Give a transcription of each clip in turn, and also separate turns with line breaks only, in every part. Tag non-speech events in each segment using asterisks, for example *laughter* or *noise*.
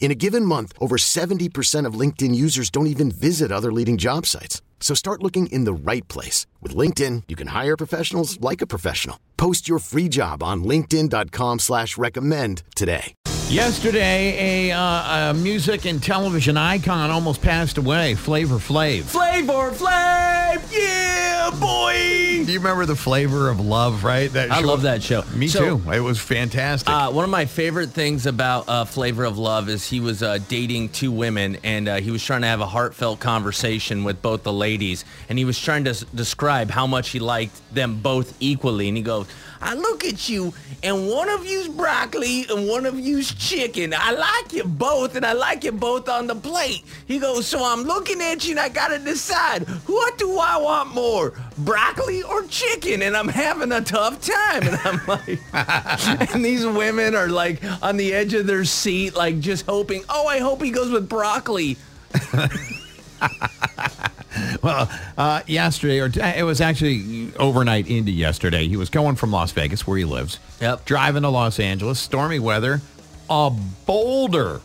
In a given month, over 70% of LinkedIn users don't even visit other leading job sites. So start looking in the right place. With LinkedIn, you can hire professionals like a professional. Post your free job on linkedin.com slash recommend today.
Yesterday, a, uh, a music and television icon almost passed away, Flavor Flav.
Flavor Flav, yeah, boy.
Do you remember the Flavor of Love, right? That
I
show?
love that show.
Me
So,
too. It was fantastic.
Uh, one of my favorite things about uh, Flavor of Love is he was uh, dating two women and uh, he was trying to have a heartfelt conversation with both the ladies. And he was trying to s- describe how much he liked them both equally. And he goes, I look at you and one of you's broccoli and one of you's chicken. I like you both and I like you both on the plate. He goes, so I'm looking at you and I got to decide, what do I want more, broccoli or chicken? And I'm having a tough time. And I'm *laughs* like, *laughs* and these women are like on the edge of their seat, like just hoping, oh, I hope he goes with broccoli. *laughs* *laughs*
well, uh, yesterday, or it was actually overnight into yesterday. He was going from Las Vegas, where he lives,
Yep.
driving to Los Angeles, stormy weather. A boulder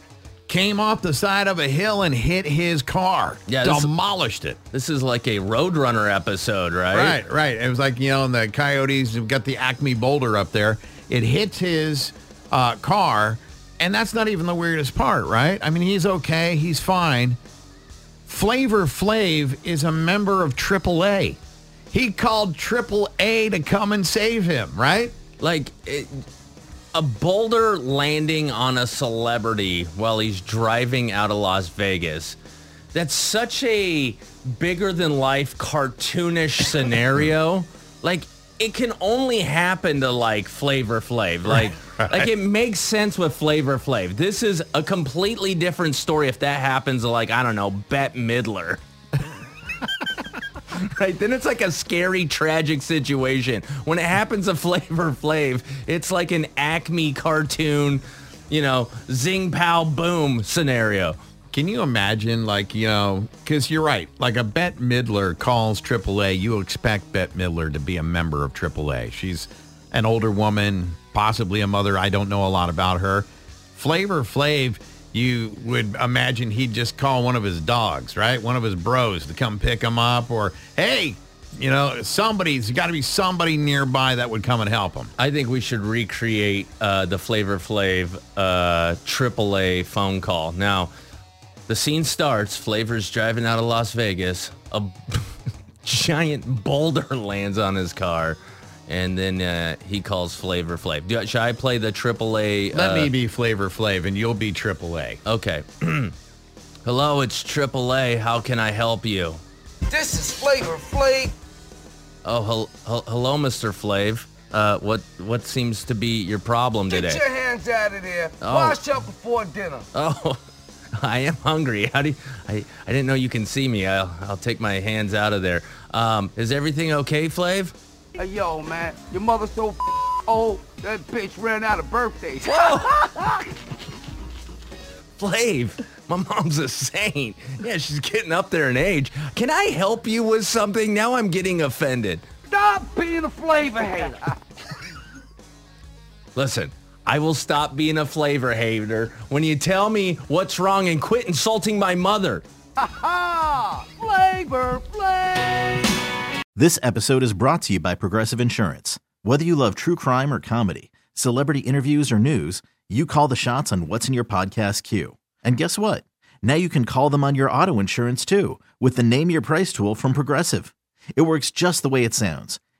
came off the side of a hill and hit his car.
Yeah, this-
demolished it.
This is like a Roadrunner episode, right?
Right, right. It was like, you know, the Coyotes have got the Acme Boulder up there. It hits his uh, car, and that's not even the weirdest part, right? I mean, he's okay. He's fine. Flavor Flav is a member of AAA. He called AAA to come and save him, right?
Like it, a boulder landing on a celebrity while he's driving out of Las Vegas. That's such a bigger than life cartoonish scenario. *laughs* Like it can only happen to like Flavor Flav. Like *laughs* like it makes sense with Flavor Flav. This is a completely different story if that happens to like I don't know, Bette Midler. *laughs* right? Then it's like a scary, tragic situation. When it happens to Flavor Flav, it's like an Acme cartoon, you know, zing pow boom scenario.
Can you imagine, like, you know, because you're right, like a Bette Midler calls AAA, you expect Bette Midler to be a member of AAA. She's an older woman, possibly a mother. I don't know a lot about her. Flavor Flav, you would imagine he'd just call one of his dogs, right? One of his bros to come pick him up, or, hey, you know, somebody's got to be somebody nearby that would come and help him.
I think we should recreate uh, the Flavor Flav uh, AAA phone call. Now, the scene starts. Flavor's driving out of Las Vegas. A *laughs* giant boulder lands on his car, and then uh, he calls Flavor Flav. Do, should I play the AAA?
Let
uh,
me be Flavor Flav, and you'll be AAA.
Okay. *clears throat* Hello, it's AAA. How can I help you?
This is Flavor Flav.
Oh, hel- hel- hello, Mr. Flav. Uh, what what seems to be your problem
Get
today?
Get your hands out of there.
Oh.
Wash up before dinner.
Oh, *laughs* *laughs* I am hungry. How do you, I? I didn't know you can see me. I'll I'll take my hands out of there. Um, is everything okay, Flav?
Hey, yo, man. Your mother's so f- old, that bitch ran out of birthdays. *laughs*
Flav, my mom's a saint. Yeah, she's getting up there in age. Can I help you with something? Now I'm getting offended.
Stop being a flavor hater.
Listen, I will stop being a flavor hater when you tell me what's wrong and quit insulting my mother.
Ha! Flavor Flav.
This episode is brought to you by Progressive Insurance. Whether you love true crime or comedy, celebrity interviews or news, you call the shots on what's in your podcast queue. And guess what? Now you can call them on your auto insurance too with the Name Your Price tool from Progressive. It works just the way it sounds.